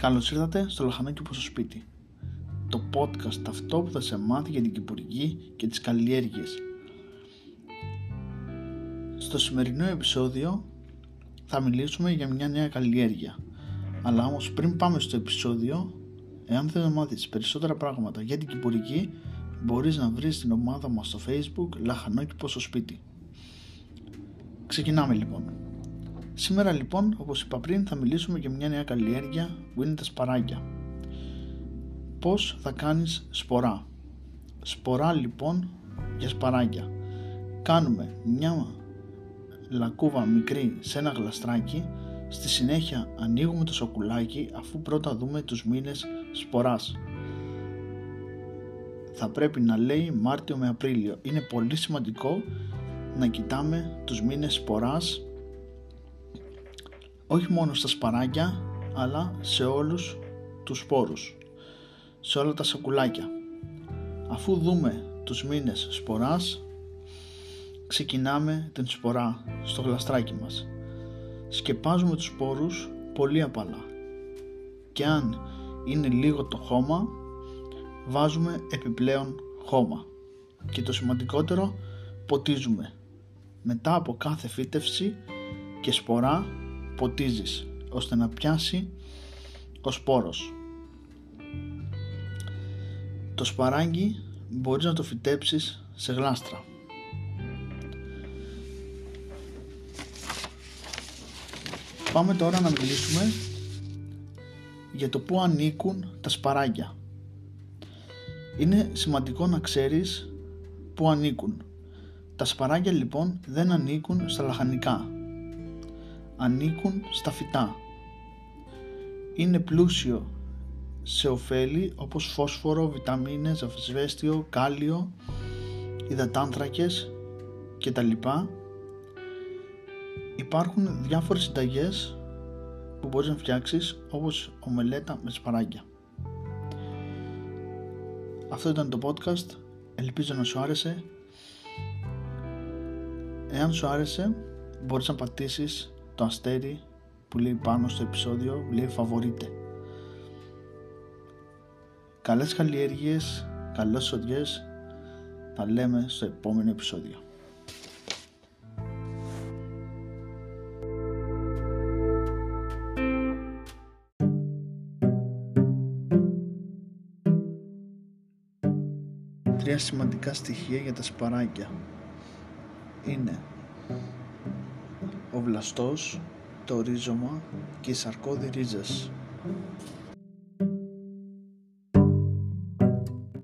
Καλώς ήρθατε στο Λαχανάκι που στο σπίτι. Το podcast αυτό που θα σε μάθει για την κυπουρική και τις καλλιέργειες. Στο σημερινό επεισόδιο θα μιλήσουμε για μια νέα καλλιέργεια. Αλλά όμως πριν πάμε στο επεισόδιο, εάν θέλεις να μάθεις περισσότερα πράγματα για την κυπουρική, μπορείς να βρεις την ομάδα μας στο facebook Λαχανάκι στο σπίτι. Ξεκινάμε λοιπόν. Σήμερα λοιπόν, όπως είπα πριν, θα μιλήσουμε για μια νέα καλλιέργεια που είναι τα σπαράγια. Πώς θα κάνεις σπορά; Σπορά λοιπόν για σπαράγια. Κάνουμε μια λακκούβα μικρή σε ένα γλαστράκι, στη συνέχεια ανοίγουμε το σοκουλάκι αφού πρώτα δούμε τους μήνες σποράς. Θα πρέπει να λέει Μάρτιο με Απρίλιο. Είναι πολύ σημαντικό να κοιτάμε τους μήνες σποράς όχι μόνο στα σπαράγια αλλά σε όλους τους σπόρους. Σε όλα τα σακουλάκια. Αφού δούμε τους μήνες σποράς ξεκινάμε την σπορά στο γλαστράκι μας. Σκεπάζουμε τους σπόρους πολύ απαλά. Και αν είναι λίγο το χώμα βάζουμε επιπλέον χώμα. Και το σημαντικότερο ποτίζουμε. Μετά από κάθε φύτευση και σπορά ποτίζεις ώστε να πιάσει ο σπόρος. Το σπαράγγι μπορείς να το φυτέψεις σε γλάστρα. Πάμε τώρα να μιλήσουμε για το που ανήκουν τα σπαράγγια. Είναι σημαντικό να ξέρεις που ανήκουν. Τα σπαράγγια λοιπόν δεν ανήκουν στα λαχανικά ανήκουν στα φυτά. Είναι πλούσιο σε ωφέλη όπως φόσφορο, βιταμίνες, ασβέστιο, κάλιο, υδατάνθρακες και τα λοιπά. Υπάρχουν διάφορες συνταγές που μπορείς να φτιάξεις όπως ομελέτα με σπαράγγια. Αυτό ήταν το podcast. Ελπίζω να σου άρεσε. Εάν σου άρεσε μπορείς να πατήσεις το αστέρι που λέει πάνω στο επεισόδιο λέει φαβορίτε. Καλές καλλιέργειες, καλές σοδιές, τα λέμε στο επόμενο επεισόδιο. Τρία σημαντικά στοιχεία για τα σπαράκια είναι ο βλαστός, το ρίζωμα και οι σαρκώδη ρίζες.